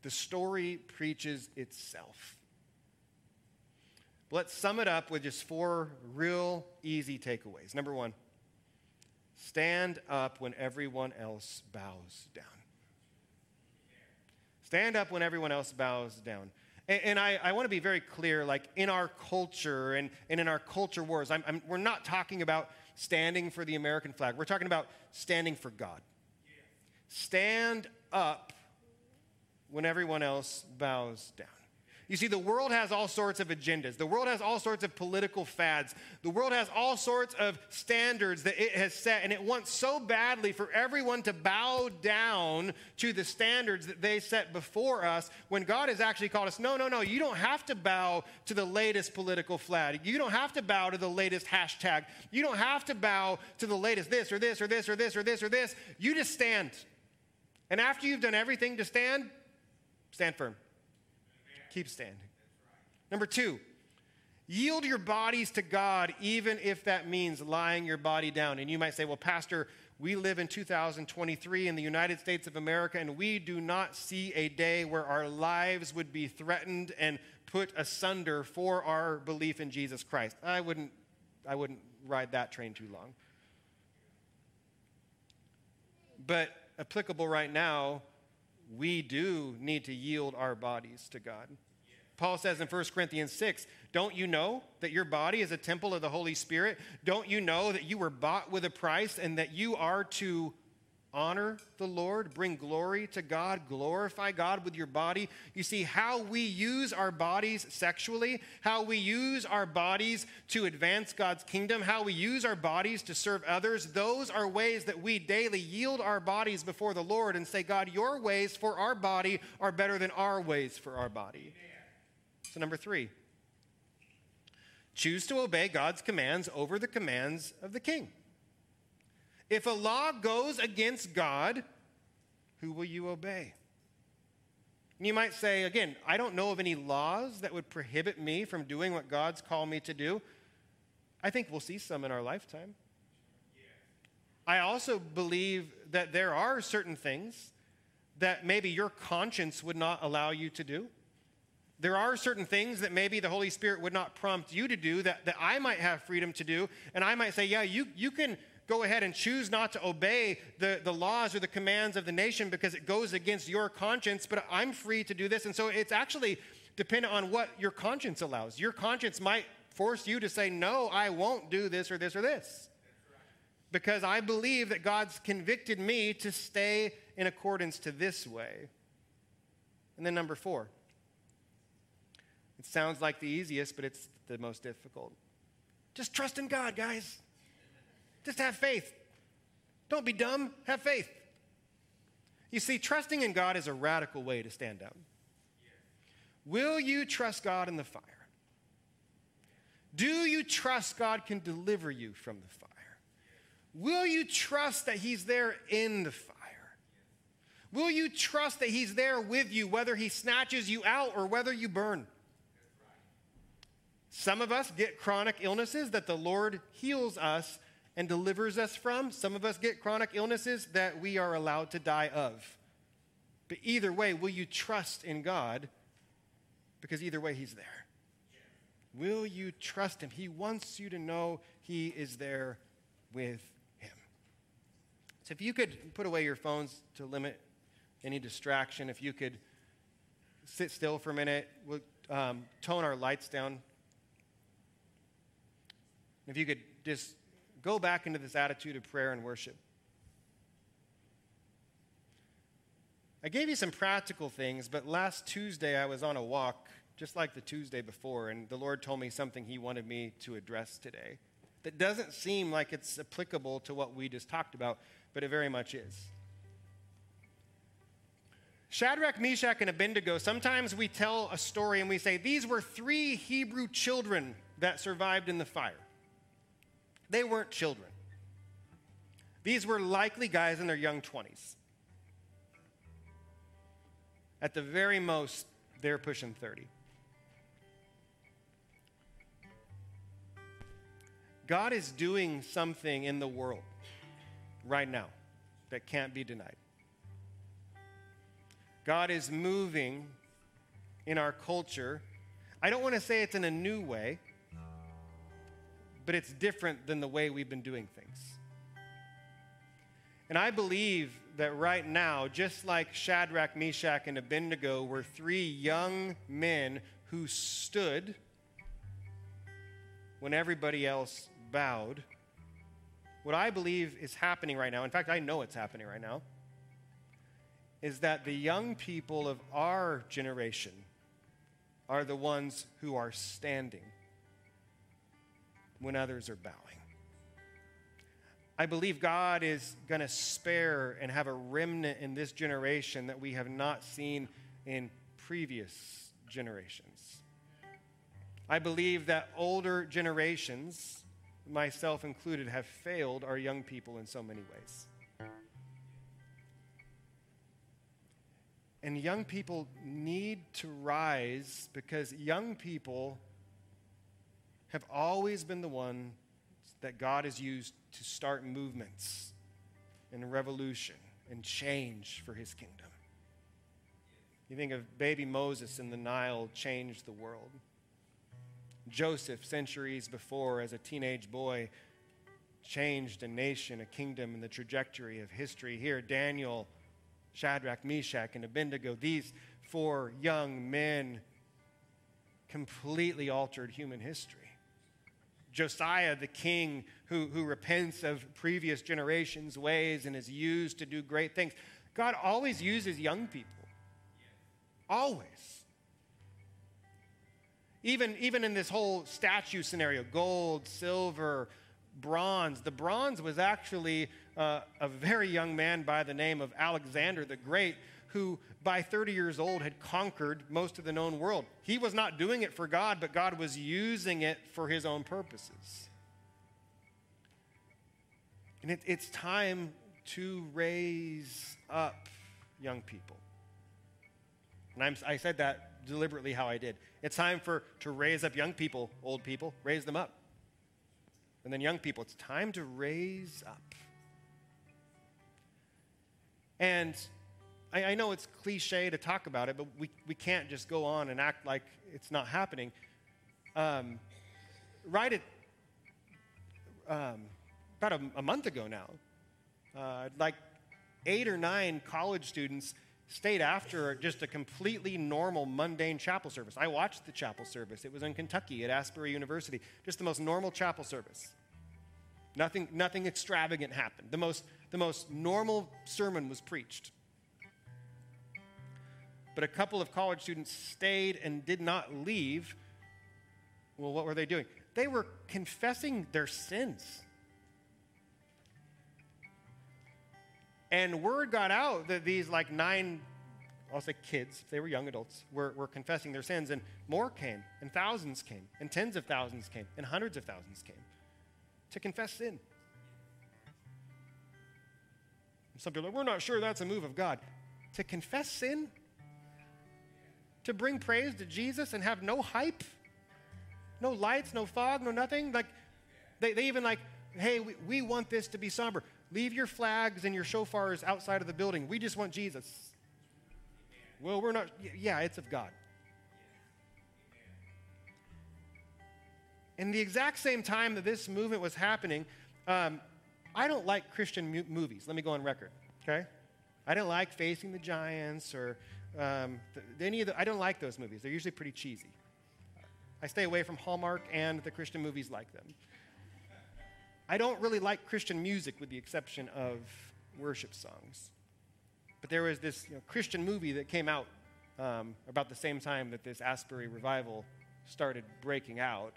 The story preaches itself. Let's sum it up with just four real easy takeaways. Number one, stand up when everyone else bows down. Stand up when everyone else bows down. And, and I, I want to be very clear like in our culture and, and in our culture wars, I'm, I'm, we're not talking about standing for the American flag. We're talking about standing for God. Stand up when everyone else bows down. You see, the world has all sorts of agendas. The world has all sorts of political fads. The world has all sorts of standards that it has set, and it wants so badly for everyone to bow down to the standards that they set before us when God has actually called us, no, no, no, you don't have to bow to the latest political flag. You don't have to bow to the latest hashtag. You don't have to bow to the latest this or this or this or this or this or this. You just stand. And after you've done everything to stand, stand firm. Keep standing. Number two, yield your bodies to God, even if that means lying your body down. And you might say, well, Pastor, we live in 2023 in the United States of America, and we do not see a day where our lives would be threatened and put asunder for our belief in Jesus Christ. I wouldn't, I wouldn't ride that train too long. But applicable right now, we do need to yield our bodies to God. Paul says in 1 Corinthians 6, Don't you know that your body is a temple of the Holy Spirit? Don't you know that you were bought with a price and that you are to honor the Lord, bring glory to God, glorify God with your body. You see, how we use our bodies sexually, how we use our bodies to advance God's kingdom, how we use our bodies to serve others, those are ways that we daily yield our bodies before the Lord and say, God, your ways for our body are better than our ways for our body. So, number three, choose to obey God's commands over the commands of the king. If a law goes against God, who will you obey? you might say, again, I don't know of any laws that would prohibit me from doing what God's called me to do. I think we'll see some in our lifetime. I also believe that there are certain things that maybe your conscience would not allow you to do. There are certain things that maybe the Holy Spirit would not prompt you to do that, that I might have freedom to do. And I might say, yeah, you, you can go ahead and choose not to obey the, the laws or the commands of the nation because it goes against your conscience, but I'm free to do this. And so it's actually dependent on what your conscience allows. Your conscience might force you to say, No, I won't do this or this or this. Because I believe that God's convicted me to stay in accordance to this way. And then number four. It sounds like the easiest, but it's the most difficult. Just trust in God, guys. Just have faith. Don't be dumb, have faith. You see, trusting in God is a radical way to stand out. Will you trust God in the fire? Do you trust God can deliver you from the fire? Will you trust that He's there in the fire? Will you trust that He's there with you, whether He snatches you out or whether you burn? Some of us get chronic illnesses that the Lord heals us and delivers us from. Some of us get chronic illnesses that we are allowed to die of. But either way, will you trust in God? Because either way, He's there. Will you trust Him? He wants you to know He is there with Him. So if you could put away your phones to limit any distraction, if you could sit still for a minute, we'll um, tone our lights down. If you could just go back into this attitude of prayer and worship. I gave you some practical things, but last Tuesday I was on a walk, just like the Tuesday before, and the Lord told me something He wanted me to address today that doesn't seem like it's applicable to what we just talked about, but it very much is. Shadrach, Meshach, and Abednego, sometimes we tell a story and we say, These were three Hebrew children that survived in the fire. They weren't children. These were likely guys in their young 20s. At the very most, they're pushing 30. God is doing something in the world right now that can't be denied. God is moving in our culture. I don't want to say it's in a new way but it's different than the way we've been doing things. And I believe that right now, just like Shadrach, Meshach, and Abednego were three young men who stood when everybody else bowed, what I believe is happening right now, in fact, I know it's happening right now, is that the young people of our generation are the ones who are standing when others are bowing. I believe God is going to spare and have a remnant in this generation that we have not seen in previous generations. I believe that older generations, myself included, have failed our young people in so many ways. And young people need to rise because young people have always been the one that God has used to start movements and revolution and change for his kingdom. You think of baby Moses in the Nile changed the world. Joseph, centuries before, as a teenage boy, changed a nation, a kingdom, and the trajectory of history. Here, Daniel Shadrach, Meshach, and Abednego, these four young men completely altered human history. Josiah, the king who, who repents of previous generations' ways and is used to do great things. God always uses young people. Always. Even, even in this whole statue scenario gold, silver, bronze. The bronze was actually uh, a very young man by the name of Alexander the Great, who by 30 years old had conquered most of the known world. He was not doing it for God, but God was using it for his own purposes. And it, it's time to raise up young people. And I'm, I said that deliberately how I did. It's time for to raise up young people, old people, raise them up. And then young people, it's time to raise up. And I, I, know it's cliche to talk about it, but we, we can't just go on and act like it's not happening. Um, right at um, about a, a, month ago now, uh, like eight or nine college students stayed after just a completely normal, mundane chapel service. I watched the chapel service. It was in Kentucky at Asbury University, just the most normal chapel service. Nothing, nothing extravagant happened. The most, the most normal sermon was preached. But a couple of college students stayed and did not leave. Well, what were they doing? They were confessing their sins. And word got out that these like nine, I'll say kids, they were young adults, were, were confessing their sins, and more came, and thousands came, and tens of thousands came, and hundreds of thousands came to confess sin. Some people are like, we're not sure that's a move of God. To confess sin? To bring praise to Jesus and have no hype? No lights, no fog, no nothing? Like, they, they even like, hey, we, we want this to be somber. Leave your flags and your shofars outside of the building. We just want Jesus. Well, we're not, yeah, it's of God. In the exact same time that this movement was happening, um, I don't like Christian mu- movies. Let me go on record, okay? I don't like Facing the Giants or um, th- any of the, I don't like those movies. They're usually pretty cheesy. I stay away from Hallmark and the Christian movies like them. I don't really like Christian music with the exception of worship songs. But there was this you know, Christian movie that came out um, about the same time that this Asbury revival started breaking out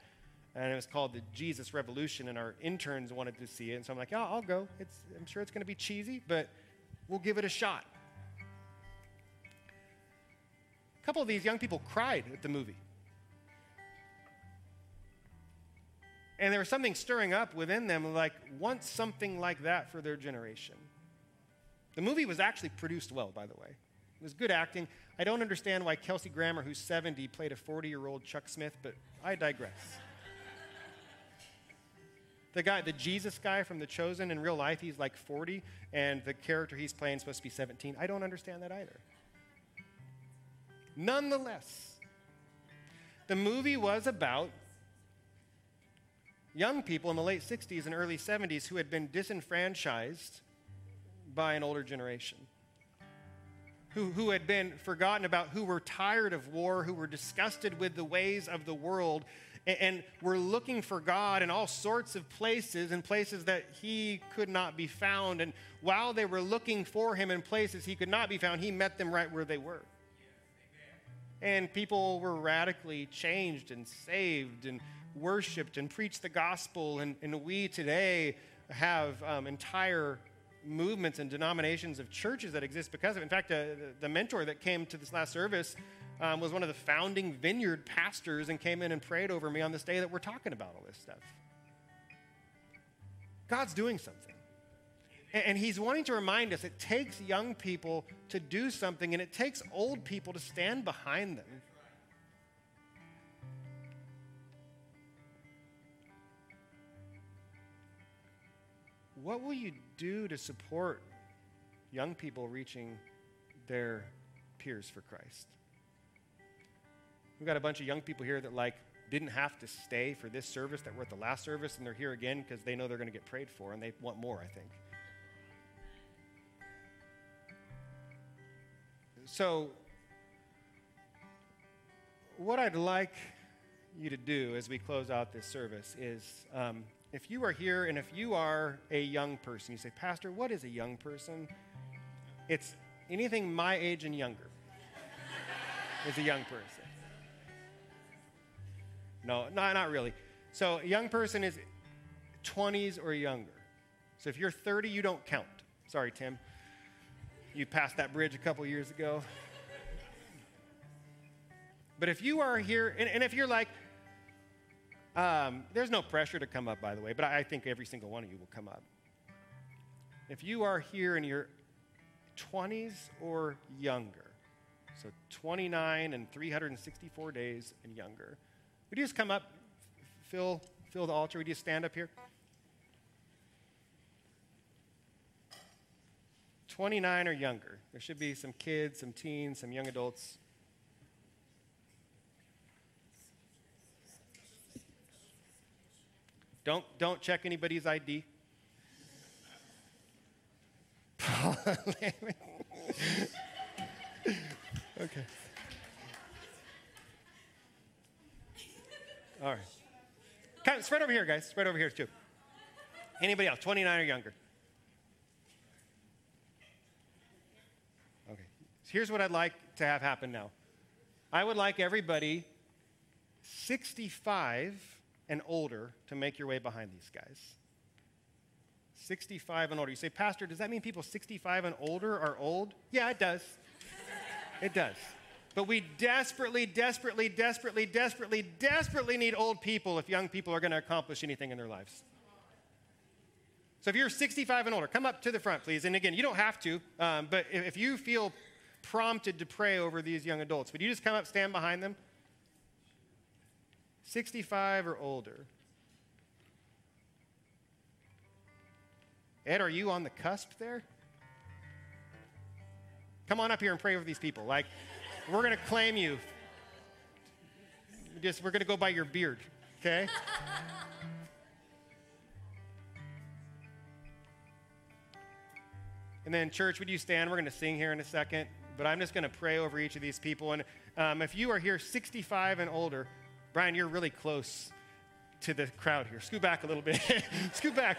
and it was called the Jesus Revolution, and our interns wanted to see it. And so I'm like, yeah, I'll go. It's, I'm sure it's going to be cheesy, but we'll give it a shot. A couple of these young people cried at the movie. And there was something stirring up within them, like, want something like that for their generation. The movie was actually produced well, by the way. It was good acting. I don't understand why Kelsey Grammer, who's 70, played a 40 year old Chuck Smith, but I digress. The guy, the Jesus guy from The Chosen, in real life, he's like 40, and the character he's playing is supposed to be 17. I don't understand that either. Nonetheless, the movie was about young people in the late 60s and early 70s who had been disenfranchised by an older generation. Who, who had been forgotten about, who were tired of war, who were disgusted with the ways of the world, and we're looking for God in all sorts of places, in places that He could not be found. And while they were looking for Him in places He could not be found, He met them right where they were. And people were radically changed and saved and worshiped and preached the gospel. And, and we today have um, entire movements and denominations of churches that exist because of it. In fact, uh, the, mentor that came to this last service um, was one of the founding vineyard pastors and came in and prayed over me on this day that we're talking about all this stuff. God's doing something. And, He's wanting to remind us it takes young people to do something, and it takes old people to stand behind them. What will you do to support young people reaching their peers for Christ? We've got a bunch of young people here that like didn't have to stay for this service that were at the last service and they're here again because they know they're going to get prayed for and they want more, I think. So, what I'd like you to do as we close out this service is um, if you are here and if you are a young person, you say, Pastor, what is a young person? It's anything my age and younger is a young person. No, no, not really. So, a young person is 20s or younger. So, if you're 30, you don't count. Sorry, Tim. You passed that bridge a couple years ago. But if you are here, and, and if you're like, um, there's no pressure to come up, by the way, but I think every single one of you will come up. If you are here in your 20s or younger, so 29 and 364 days and younger, would you just come up, fill, fill the altar? Would you stand up here? 29 or younger. There should be some kids, some teens, some young adults. Don't, don't check anybody's ID. okay. All right. Come, spread over here, guys. Spread over here, too. Anybody else, 29 or younger? Okay. Here's what I'd like to have happen now. I would like everybody 65 and older to make your way behind these guys. 65 and older. You say, Pastor, does that mean people 65 and older are old? Yeah, it does. it does. But we desperately, desperately, desperately, desperately, desperately need old people if young people are going to accomplish anything in their lives. So if you're 65 and older, come up to the front, please. And again, you don't have to, um, but if you feel prompted to pray over these young adults, would you just come up, stand behind them? 65 or older. Ed, are you on the cusp there? Come on up here and pray over these people. Like, we're going to claim you. Just, we're going to go by your beard, okay? and then, church, would you stand? We're going to sing here in a second, but I'm just going to pray over each of these people. And um, if you are here 65 and older, Brian, you're really close to the crowd here. Scoot back a little bit. Scoot back.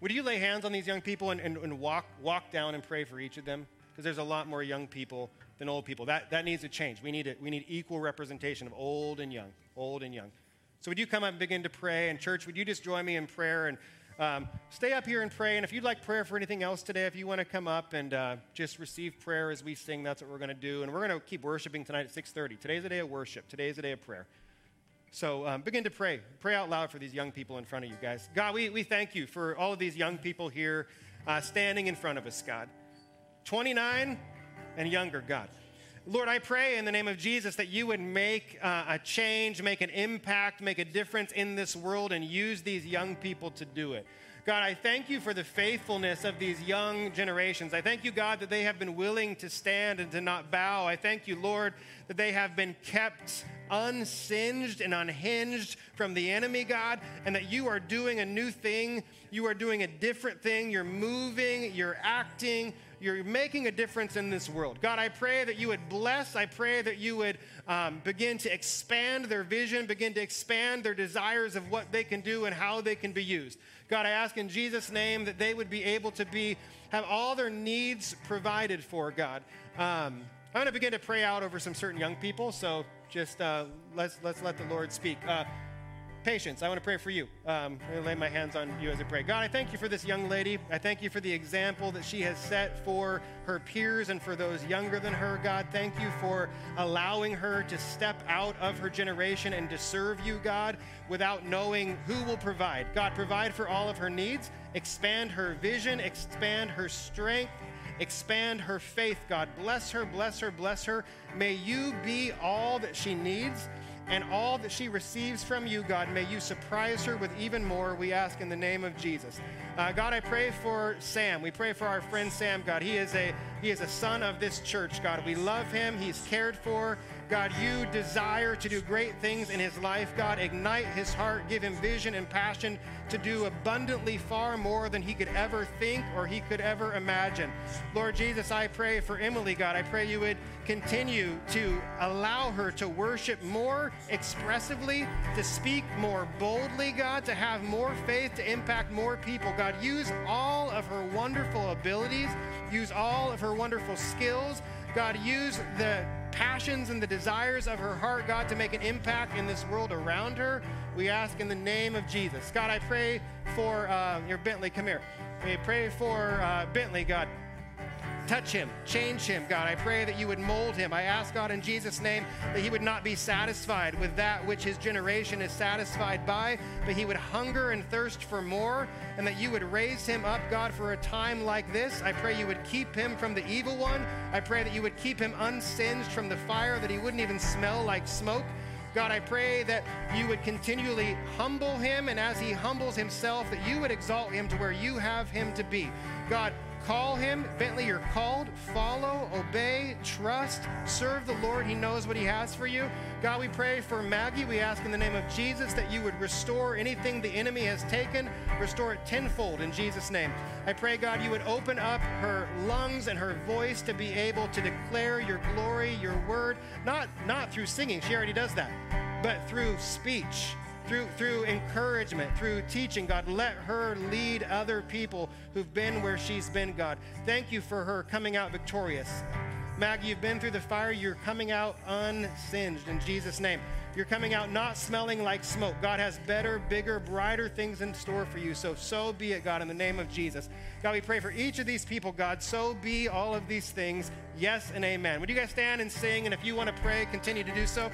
Would you lay hands on these young people and, and, and walk, walk down and pray for each of them? Because there's a lot more young people than old people. That, that needs to change. We need, a, we need equal representation of old and young, old and young. So would you come up and begin to pray? And church, would you just join me in prayer? And um, stay up here and pray. And if you'd like prayer for anything else today, if you want to come up and uh, just receive prayer as we sing, that's what we're going to do. And we're going to keep worshiping tonight at 6:30. Today's a day of worship. Today's a day of prayer. So um, begin to pray. Pray out loud for these young people in front of you guys. God, we, we thank you for all of these young people here uh, standing in front of us, God. 29 and younger, God. Lord, I pray in the name of Jesus that you would make uh, a change, make an impact, make a difference in this world, and use these young people to do it. God, I thank you for the faithfulness of these young generations. I thank you, God, that they have been willing to stand and to not bow. I thank you, Lord, that they have been kept unsinged and unhinged from the enemy, God, and that you are doing a new thing. You are doing a different thing. You're moving, you're acting, you're making a difference in this world. God, I pray that you would bless. I pray that you would um, begin to expand their vision, begin to expand their desires of what they can do and how they can be used. God, I ask in Jesus' name that they would be able to be have all their needs provided for. God, um, I'm going to begin to pray out over some certain young people. So just uh, let's let's let the Lord speak. Uh, patience. I want to pray for you. Um, to lay my hands on you as I pray. God, I thank you for this young lady. I thank you for the example that she has set for her peers and for those younger than her. God, thank you for allowing her to step out of her generation and to serve you, God, without knowing who will provide. God, provide for all of her needs, expand her vision, expand her strength expand her faith, God. Bless her, bless her, bless her. May you be all that she needs and all that she receives from you, God, may you surprise her with even more, we ask in the name of Jesus. Uh, God, I pray for Sam. We pray for our friend Sam, God. He is, a, he is a son of this church, God. We love him. He's cared for. God, you desire to do great things in his life. God, ignite his heart, give him vision and passion to do abundantly far more than he could ever think or he could ever imagine. Lord Jesus, I pray for Emily, God. I pray you would continue to allow her to worship more expressively, to speak more boldly, God, to have more faith, to impact more people. God, use all of her wonderful abilities, use all of her wonderful skills. God, use the passions and the desires of her heart, God, to make an impact in this world around her. We ask in the name of Jesus. God, I pray for uh, your Bentley. Come here. We pray for uh, Bentley, God. Touch him, change him, God. I pray that you would mold him. I ask God in Jesus' name that he would not be satisfied with that which his generation is satisfied by, but he would hunger and thirst for more, and that you would raise him up, God, for a time like this. I pray you would keep him from the evil one. I pray that you would keep him unsinged from the fire, that he wouldn't even smell like smoke. God, I pray that you would continually humble him, and as he humbles himself, that you would exalt him to where you have him to be. God, Call him. Bentley, you're called. Follow, obey, trust, serve the Lord. He knows what he has for you. God, we pray for Maggie. We ask in the name of Jesus that you would restore anything the enemy has taken, restore it tenfold in Jesus' name. I pray, God, you would open up her lungs and her voice to be able to declare your glory, your word, not, not through singing. She already does that, but through speech through, through encouragement, through teaching, God. Let her lead other people who've been where she's been, God. Thank you for her coming out victorious. Maggie, you've been through the fire. You're coming out unsinged in Jesus' name. You're coming out not smelling like smoke. God has better, bigger, brighter things in store for you. So, so be it, God, in the name of Jesus. God, we pray for each of these people, God. So be all of these things. Yes and amen. Would you guys stand and sing? And if you want to pray, continue to do so.